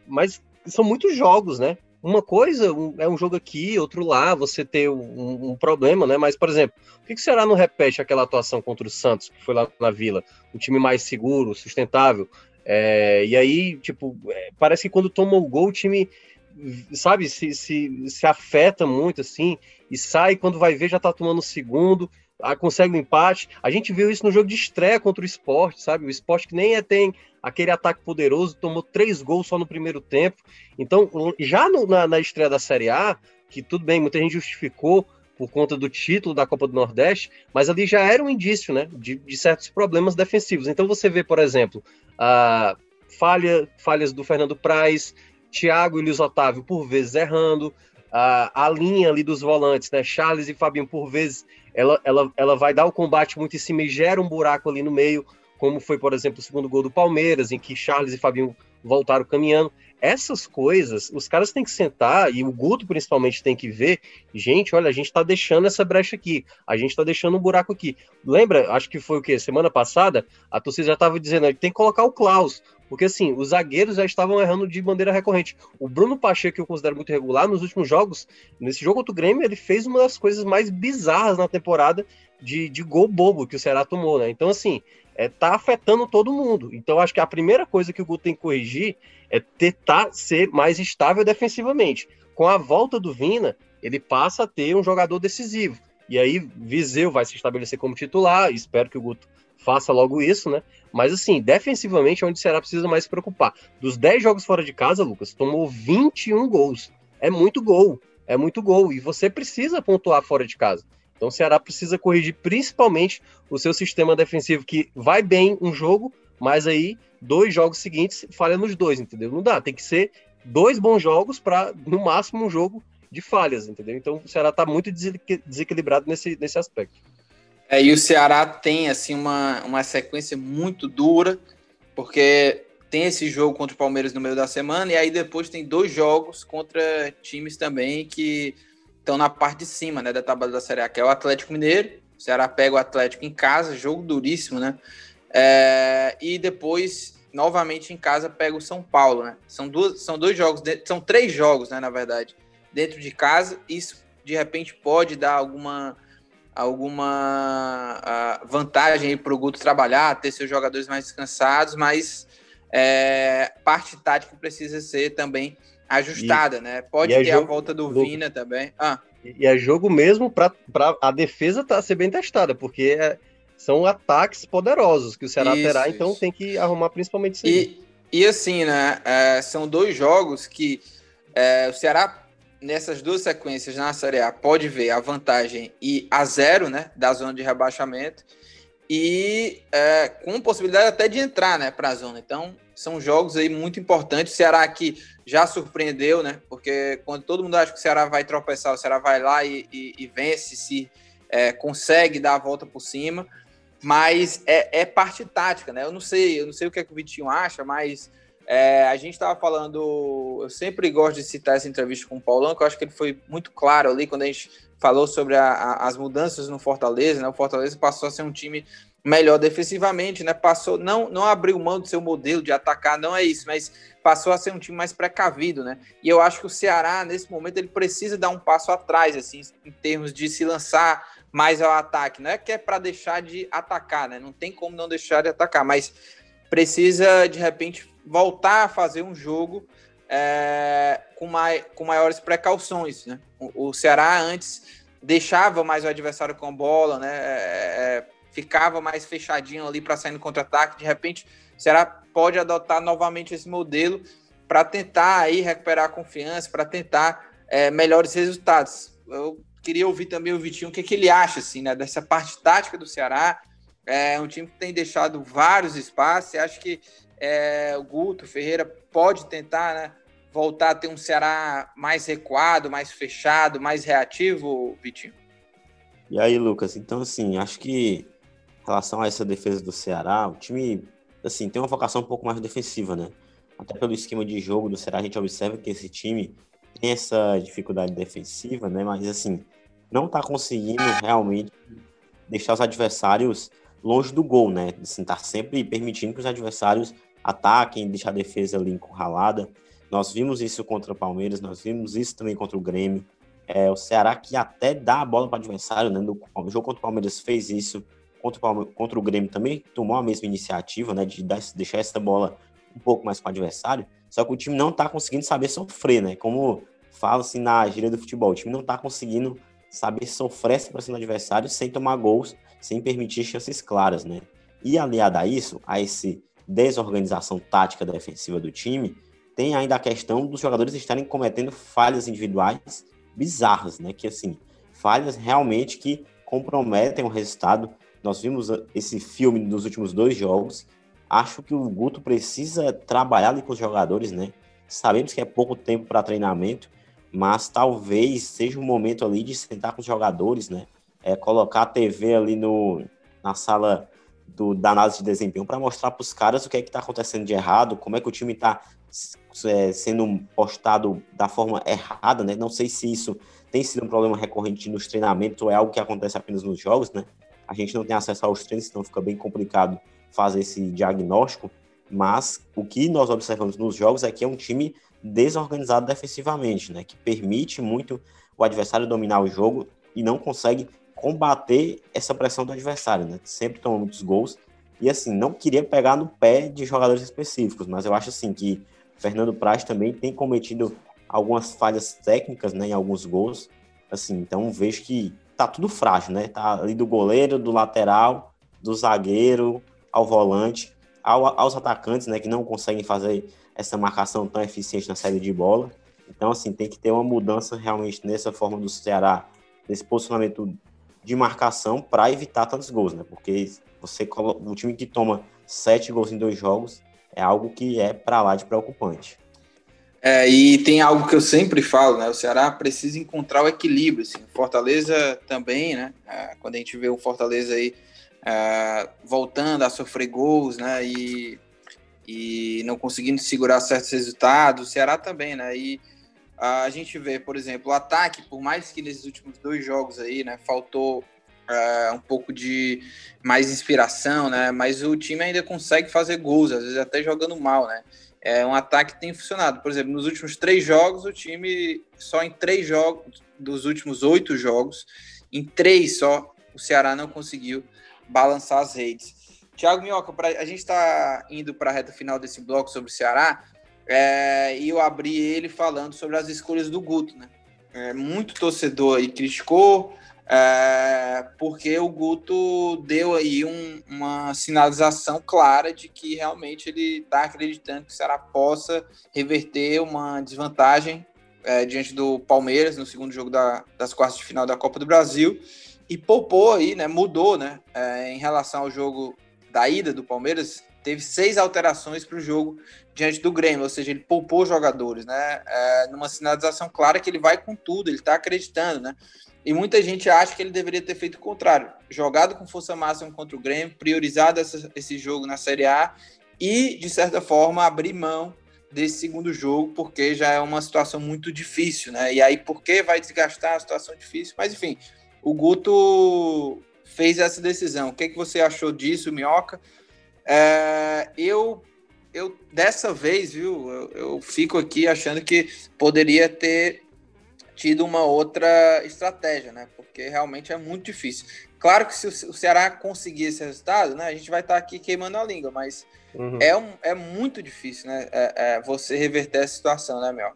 mas são muitos jogos, né? Uma coisa é um jogo aqui, outro lá, você ter um, um problema, né? Mas, por exemplo, por que, que será não repete aquela atuação contra o Santos, que foi lá na Vila? Um time mais seguro, sustentável. É, e aí, tipo, é, parece que quando toma o gol, o time, sabe, se, se, se afeta muito, assim, e sai, quando vai ver, já tá tomando o segundo, consegue um empate. A gente viu isso no jogo de estreia contra o esporte, sabe? O esporte que nem é, tem aquele ataque poderoso, tomou três gols só no primeiro tempo. Então, já no, na, na estreia da Série A, que tudo bem, muita gente justificou por conta do título da Copa do Nordeste, mas ali já era um indício, né, de, de certos problemas defensivos. Então você vê, por exemplo, a falha, falhas do Fernando Praz, Thiago e Luiz Otávio por vezes errando, a, a linha ali dos volantes, né, Charles e Fabinho por vezes ela, ela, ela vai dar o combate muito em cima e gera um buraco ali no meio, como foi, por exemplo, o segundo gol do Palmeiras, em que Charles e Fabinho voltaram caminhando. Essas coisas, os caras têm que sentar, e o Guto principalmente tem que ver, gente, olha, a gente tá deixando essa brecha aqui, a gente tá deixando um buraco aqui. Lembra, acho que foi o quê? Semana passada, a torcida já tava dizendo, tem que colocar o Klaus, porque assim, os zagueiros já estavam errando de maneira recorrente. O Bruno Pacheco, que eu considero muito regular, nos últimos jogos, nesse jogo contra o Grêmio, ele fez uma das coisas mais bizarras na temporada de, de gol bobo que o Ceará tomou, né? Então, assim, é, tá afetando todo mundo. Então, acho que a primeira coisa que o Guto tem que corrigir é tentar ser mais estável defensivamente. Com a volta do Vina, ele passa a ter um jogador decisivo. E aí, Viseu vai se estabelecer como titular. Espero que o Guto faça logo isso, né? Mas assim, defensivamente é onde o Ceará precisa mais se preocupar. Dos 10 jogos fora de casa, Lucas, tomou 21 gols. É muito gol, é muito gol. E você precisa pontuar fora de casa. Então o Ceará precisa corrigir principalmente o seu sistema defensivo, que vai bem um jogo, mas aí dois jogos seguintes falha nos dois, entendeu? Não dá, tem que ser dois bons jogos para, no máximo, um jogo de falhas, entendeu? Então o Ceará está muito desequilibrado nesse, nesse aspecto. É, e o Ceará tem assim uma, uma sequência muito dura, porque tem esse jogo contra o Palmeiras no meio da semana, e aí depois tem dois jogos contra times também que estão na parte de cima né, da tabela da Série A, que é o Atlético Mineiro. O Ceará pega o Atlético em casa, jogo duríssimo, né? É, e depois, novamente em casa, pega o São Paulo, né? São, duas, são dois jogos, são três jogos, né, na verdade, dentro de casa. Isso de repente pode dar alguma alguma uh, vantagem para o Guto trabalhar, ter seus jogadores mais descansados, mas é, parte tática precisa ser também ajustada, e, né? Pode é ter jogo, a volta do jogo, Vina também. Ah. E é jogo mesmo para a defesa tá, ser bem testada, porque é, são ataques poderosos que o Ceará isso, terá, então tem que arrumar principalmente isso e, e assim, né? É, são dois jogos que é, o Ceará nessas duas sequências na Série A pode ver a vantagem e a zero, né, da zona de rebaixamento e é, com possibilidade até de entrar, né, para a zona. Então são jogos aí muito importantes. O Ceará aqui já surpreendeu, né, porque quando todo mundo acha que o Ceará vai tropeçar, o Ceará vai lá e, e, e vence, se é, consegue dar a volta por cima. Mas é, é parte tática, né? Eu não sei, eu não sei o que, é que o Vitinho acha, mas é, a gente estava falando, eu sempre gosto de citar essa entrevista com o Paulão, que eu acho que ele foi muito claro ali quando a gente falou sobre a, a, as mudanças no Fortaleza, né? O Fortaleza passou a ser um time melhor defensivamente, né? Passou, não, não abriu mão do seu modelo de atacar, não é isso, mas passou a ser um time mais precavido, né? E eu acho que o Ceará, nesse momento, ele precisa dar um passo atrás, assim, em termos de se lançar mais ao ataque. Não é que é para deixar de atacar, né? Não tem como não deixar de atacar, mas precisa, de repente, voltar a fazer um jogo é, com, mai, com maiores precauções. Né? O, o, Ceará antes deixava mais o adversário com bola, né? É, é ficava mais fechadinho ali para sair no contra-ataque. De repente, o Ceará pode adotar novamente esse modelo para tentar aí recuperar a confiança, para tentar é, melhores resultados. Eu queria ouvir também o Vitinho o que, que ele acha assim, né, dessa parte tática do Ceará. É um time que tem deixado vários espaços. Acho que é, o Guto Ferreira pode tentar né, voltar a ter um Ceará mais recuado, mais fechado, mais reativo, Vitinho? E aí, Lucas, então assim, acho que em relação a essa defesa do Ceará, o time assim, tem uma vocação um pouco mais defensiva, né? Até pelo esquema de jogo do Ceará, a gente observa que esse time tem essa dificuldade defensiva, né? Mas assim, não está conseguindo realmente deixar os adversários longe do gol, né? Assim, tá sempre permitindo que os adversários ataquem, deixar a defesa ali encurralada. Nós vimos isso contra o Palmeiras, nós vimos isso também contra o Grêmio. É, o Ceará que até dá a bola para o adversário, né? No, jogo contra o Palmeiras fez isso, contra o, Palmeiras, contra o Grêmio também tomou a mesma iniciativa, né? De dar, deixar essa bola um pouco mais para o adversário. Só que o time não está conseguindo saber sofrer, né? Como fala-se na gíria do futebol, o time não está conseguindo saber sofrer essa pressão do adversário sem tomar gols, sem permitir chances claras, né? E aliado a isso, a esse desorganização tática defensiva do time, tem ainda a questão dos jogadores estarem cometendo falhas individuais bizarras, né? Que assim, falhas realmente que comprometem o resultado. Nós vimos esse filme nos últimos dois jogos. Acho que o Guto precisa trabalhar ali com os jogadores, né? Sabemos que é pouco tempo para treinamento, mas talvez seja um momento ali de sentar com os jogadores, né? É, colocar a TV ali no, na sala do, da análise de desempenho para mostrar para os caras o que é que está acontecendo de errado, como é que o time está é, sendo postado da forma errada, né? Não sei se isso tem sido um problema recorrente nos treinamentos ou é algo que acontece apenas nos jogos, né? A gente não tem acesso aos treinos, então fica bem complicado fazer esse diagnóstico. Mas o que nós observamos nos jogos é que é um time desorganizado defensivamente, né? Que permite muito o adversário dominar o jogo e não consegue combater essa pressão do adversário, né? Sempre toma muitos gols. E assim, não queria pegar no pé de jogadores específicos, mas eu acho assim que Fernando Praz também tem cometido algumas falhas técnicas, né, em alguns gols. Assim, então vejo que tá tudo frágil, né? Tá ali do goleiro, do lateral, do zagueiro, ao volante, ao, aos atacantes, né, que não conseguem fazer essa marcação tão eficiente na saída de bola. Então, assim, tem que ter uma mudança realmente nessa forma do Ceará, nesse posicionamento de marcação para evitar tantos gols, né? Porque você o time que toma sete gols em dois jogos é algo que é para lá de preocupante. É, e tem algo que eu sempre falo, né? O Ceará precisa encontrar o equilíbrio. Assim. Fortaleza também, né? É, quando a gente vê o Fortaleza aí é, voltando a sofrer gols, né? E, e não conseguindo segurar certos resultados, o Ceará também, né? E a gente vê, por exemplo, o ataque, por mais que nesses últimos dois jogos aí, né? Faltou uh, um pouco de mais inspiração, né? Mas o time ainda consegue fazer gols, às vezes até jogando mal, né? É um ataque que tem funcionado. Por exemplo, nos últimos três jogos, o time, só em três jogos, dos últimos oito jogos, em três só, o Ceará não conseguiu balançar as redes. Thiago Minhoca, pra, a gente está indo para a reta final desse bloco sobre o Ceará, é, e eu abri ele falando sobre as escolhas do Guto, né? É, muito torcedor aí criticou, é, porque o Guto deu aí um, uma sinalização clara de que realmente ele está acreditando que o Ceará possa reverter uma desvantagem é, diante do Palmeiras no segundo jogo da, das quartas de final da Copa do Brasil. E poupou aí, né, mudou, né, é, em relação ao jogo da ida do Palmeiras, teve seis alterações para o jogo diante do Grêmio, ou seja, ele poupou jogadores, né, é, numa sinalização clara que ele vai com tudo, ele está acreditando, né, e muita gente acha que ele deveria ter feito o contrário, jogado com força máxima contra o Grêmio, priorizado essa, esse jogo na Série A e, de certa forma, abrir mão desse segundo jogo, porque já é uma situação muito difícil, né? E aí, por que vai desgastar a situação difícil? Mas, enfim, o Guto fez essa decisão. O que, que você achou disso, Minhoca? É, eu, eu, dessa vez, viu, eu, eu fico aqui achando que poderia ter tido uma outra estratégia, né? Porque realmente é muito difícil. Claro que se o Ceará conseguir esse resultado, né, a gente vai estar tá aqui queimando a língua, mas uhum. é, um, é muito difícil, né? É, é você reverter a situação, né, Mel?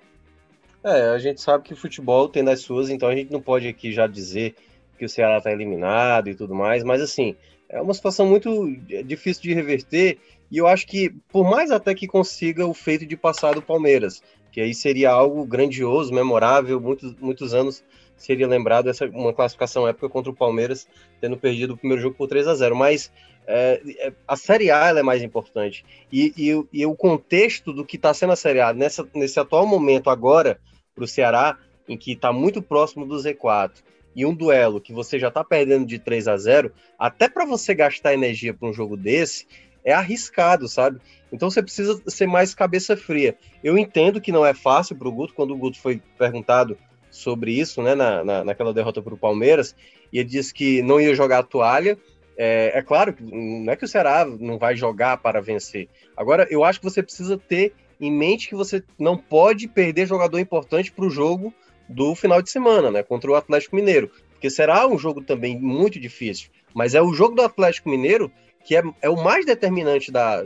É, a gente sabe que o futebol tem das suas, então a gente não pode aqui já dizer que o Ceará está eliminado e tudo mais, mas assim, é uma situação muito difícil de reverter e eu acho que, por mais até que consiga o feito de passar do Palmeiras, que aí seria algo grandioso, memorável, muitos, muitos anos seria lembrado essa uma classificação época contra o Palmeiras, tendo perdido o primeiro jogo por 3 a 0 mas é, é, a Série A é mais importante. E, e, e, o contexto do que está sendo a Série A nessa, nesse atual momento agora, para o Ceará, em que está muito próximo do Z4, e um duelo que você já está perdendo de 3 a 0 até para você gastar energia para um jogo desse, é arriscado, sabe? Então você precisa ser mais cabeça fria. Eu entendo que não é fácil para o Guto, quando o Guto foi perguntado sobre isso, né, na, na, naquela derrota para o Palmeiras, e ele disse que não ia jogar a toalha. É, é claro que não é que o Ceará não vai jogar para vencer. Agora, eu acho que você precisa ter em mente que você não pode perder jogador importante para o jogo do final de semana, né? Contra o Atlético Mineiro. Porque será um jogo também muito difícil. Mas é o jogo do Atlético Mineiro que é, é o mais determinante da,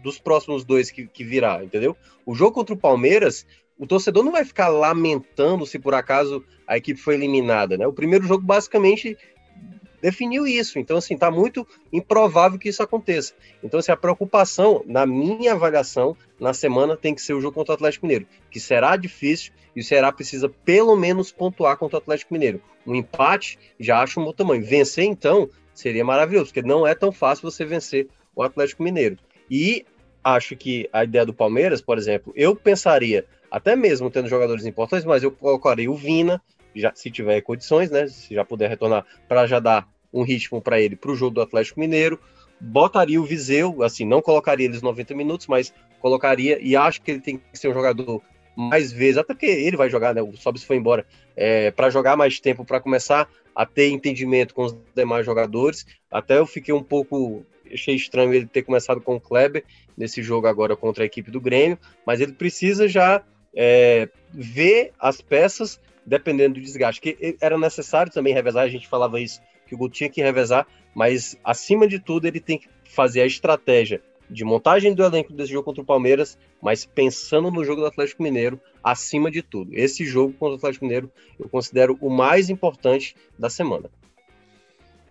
dos próximos dois que, que virá, entendeu? O jogo contra o Palmeiras, o torcedor não vai ficar lamentando se por acaso a equipe foi eliminada, né? O primeiro jogo basicamente definiu isso. Então, assim, tá muito improvável que isso aconteça. Então, assim, a preocupação, na minha avaliação, na semana tem que ser o jogo contra o Atlético Mineiro, que será difícil e o Ceará precisa pelo menos pontuar contra o Atlético Mineiro. Um empate já acho um bom tamanho. Vencer, então, seria maravilhoso, porque não é tão fácil você vencer o Atlético Mineiro. E acho que a ideia do Palmeiras, por exemplo, eu pensaria, até mesmo tendo jogadores importantes, mas eu colocaria o Vina, já, se tiver condições, né? Se já puder retornar, para já dar um ritmo para ele para o jogo do Atlético Mineiro. Botaria o Viseu, assim, não colocaria eles 90 minutos, mas colocaria, e acho que ele tem que ser um jogador mais vezes, até porque ele vai jogar, né? O Sobis foi embora, é, para jogar mais tempo, para começar a ter entendimento com os demais jogadores. Até eu fiquei um pouco. Achei estranho ele ter começado com o Kleber nesse jogo agora contra a equipe do Grêmio, mas ele precisa já é, ver as peças dependendo do desgaste. Que era necessário também revezar, a gente falava isso que o Guto tinha que revezar, mas acima de tudo ele tem que fazer a estratégia de montagem do elenco desse jogo contra o Palmeiras, mas pensando no jogo do Atlético Mineiro acima de tudo. Esse jogo contra o Atlético Mineiro eu considero o mais importante da semana.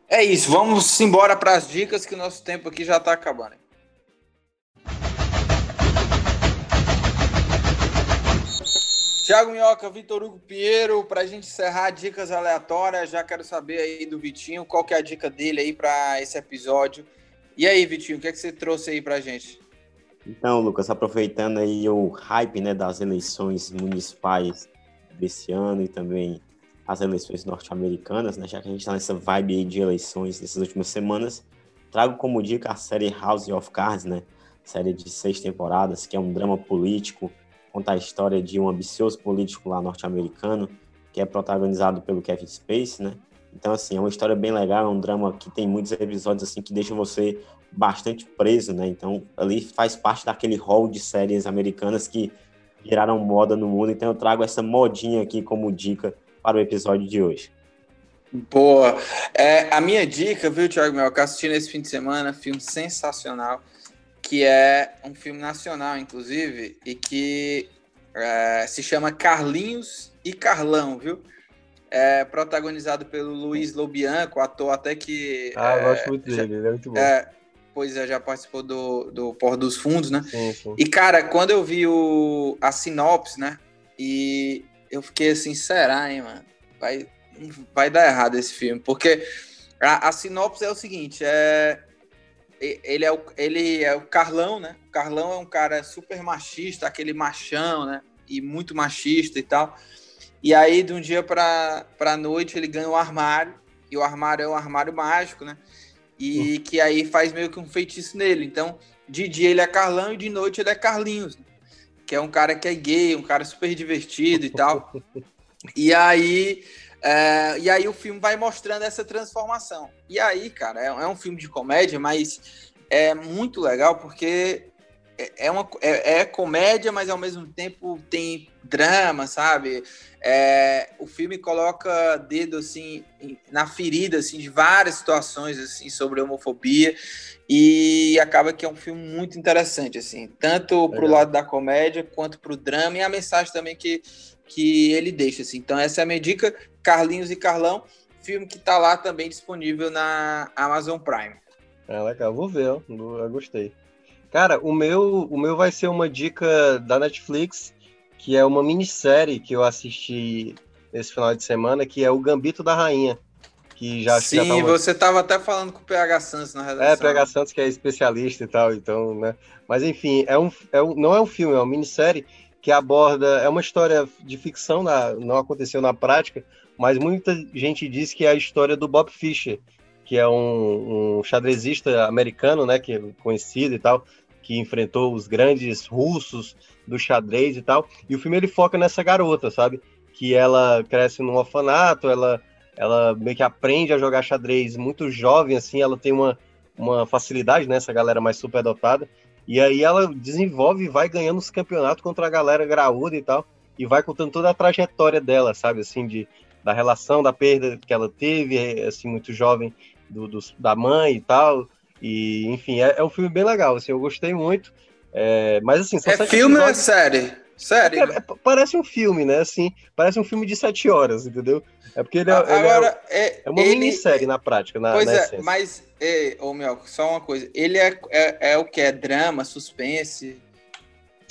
É isso, vamos embora para as dicas que o nosso tempo aqui já está acabando. Thiago Minhoca, Vitor Hugo Pinheiro, para a gente encerrar dicas aleatórias, já quero saber aí do Vitinho, qual que é a dica dele aí para esse episódio. E aí, Vitinho, o que, é que você trouxe aí para a gente? Então, Lucas, aproveitando aí o hype né, das eleições municipais desse ano e também as eleições norte-americanas, né, já que a gente está nessa vibe aí de eleições nessas últimas semanas, trago como dica a série House of Cards, né, série de seis temporadas, que é um drama político conta a história de um ambicioso político lá norte-americano, que é protagonizado pelo Kevin Spacey, né? Então, assim, é uma história bem legal, é um drama que tem muitos episódios, assim, que deixam você bastante preso, né? Então, ali faz parte daquele hall de séries americanas que viraram moda no mundo. Então, eu trago essa modinha aqui como dica para o episódio de hoje. Boa. É, a minha dica, viu, Thiago Mel, que assisti nesse fim de semana, filme sensacional que é um filme nacional, inclusive, e que é, se chama Carlinhos e Carlão, viu? É protagonizado pelo Luiz Lobianco, ator até que. Ah, eu é, gosto muito dele, ele é muito bom. É, pois é, já participou do, do Porto dos Fundos, né? Sim, sim. E, cara, quando eu vi o, a sinopse, né? E eu fiquei assim, será, hein, mano? Vai, vai dar errado esse filme, porque a, a sinopse é o seguinte: é ele é o, ele é o Carlão, né? O Carlão é um cara super machista, aquele machão, né? E muito machista e tal. E aí, de um dia para a noite, ele ganha um armário, e o armário é um armário mágico, né? E uhum. que aí faz meio que um feitiço nele. Então, de dia ele é Carlão e de noite ele é Carlinhos, né? que é um cara que é gay, um cara super divertido e tal. E aí é, e aí o filme vai mostrando essa transformação. E aí, cara, é, é, um filme de comédia, mas é muito legal porque é, é uma, é, é, comédia, mas ao mesmo tempo tem drama, sabe? É, o filme coloca dedo assim na ferida assim de várias situações assim sobre homofobia e acaba que é um filme muito interessante assim, tanto para o lado da comédia quanto para o drama e a mensagem também que que ele deixa. Assim. Então, essa é a minha dica: Carlinhos e Carlão, filme que está lá também disponível na Amazon Prime. É legal, vou ver, eu gostei. Cara, o meu, o meu vai ser uma dica da Netflix, que é uma minissérie que eu assisti esse final de semana, que é o Gambito da Rainha. Que já Sim, já tava... você estava até falando com o PH Santos na redação. É, PH Santos que é especialista e tal, então, né? Mas enfim, é um, é um, não é um filme, é uma minissérie que aborda. É uma história de ficção, na, não aconteceu na prática, mas muita gente diz que é a história do Bob Fischer, que é um, um xadrezista americano, né, que é conhecido e tal, que enfrentou os grandes russos do xadrez e tal. E o filme ele foca nessa garota, sabe? Que ela cresce num orfanato, ela, ela meio que aprende a jogar xadrez muito jovem, assim, ela tem uma, uma facilidade, né? Essa galera mais superdotada. E aí ela desenvolve e vai ganhando os campeonatos contra a galera graúda e tal, e vai contando toda a trajetória dela, sabe, assim, de, da relação, da perda que ela teve, assim, muito jovem, do, do da mãe e tal, e, enfim, é, é, um filme bem legal, assim, eu gostei muito, é, mas assim... é filme ou é série? Série? É, é, parece um filme, né, assim, parece um filme de sete horas, entendeu? É porque ele é, Agora, ele é, é, uma ele, minissérie na prática, na, pois na é, mas, é, ô Mel, só uma coisa. Ele é, é, é o que? É drama, suspense?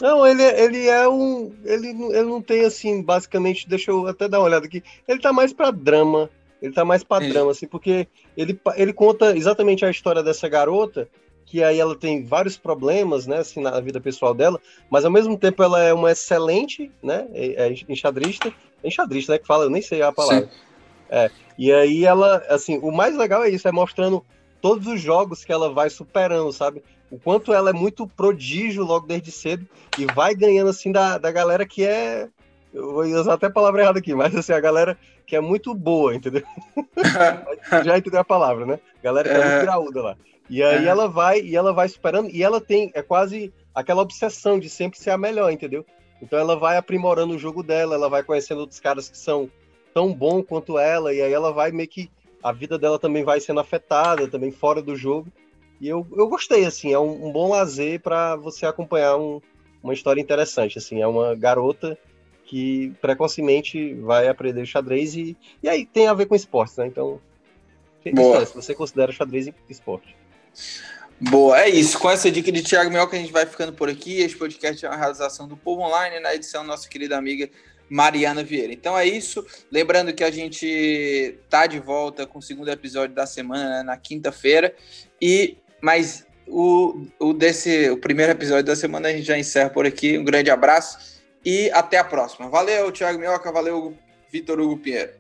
Não, ele, ele é um. Ele, ele não tem assim, basicamente, deixa eu até dar uma olhada aqui. Ele tá mais pra drama. Ele tá mais pra Sim. drama, assim, porque ele, ele conta exatamente a história dessa garota, que aí ela tem vários problemas, né, assim, na vida pessoal dela, mas ao mesmo tempo ela é uma excelente, né, é, é enxadrista, enxadrista, né, que fala, eu nem sei a palavra. É, e aí ela, assim, o mais legal é isso, é mostrando todos os jogos que ela vai superando, sabe? O quanto ela é muito prodígio logo desde cedo e vai ganhando, assim, da, da galera que é. Eu vou usar até a palavra errada aqui, mas assim, a galera que é muito boa, entendeu? Já entendeu a palavra, né? Galera que é, é muito graúda lá. E aí é. ela vai e ela vai superando e ela tem é quase aquela obsessão de sempre ser a melhor, entendeu? Então ela vai aprimorando o jogo dela, ela vai conhecendo outros caras que são tão bom quanto ela, e aí ela vai meio que. A vida dela também vai sendo afetada, também fora do jogo. E eu, eu gostei, assim, é um, um bom lazer para você acompanhar um, uma história interessante, assim, é uma garota que precocemente vai aprender xadrez e, e aí tem a ver com esportes, né? Então, Boa. se você considera xadrez esporte. Boa, é isso. Com essa dica de Thiago Mioca, a gente vai ficando por aqui. Este podcast é uma realização do Povo Online, na edição nossa querida amiga Mariana Vieira. Então é isso. Lembrando que a gente tá de volta com o segundo episódio da semana, né, na quinta-feira. E mas o, o desse o primeiro episódio da semana a gente já encerra por aqui. Um grande abraço e até a próxima. Valeu, Thiago Minhoca, valeu, Vitor Hugo Pinheiro.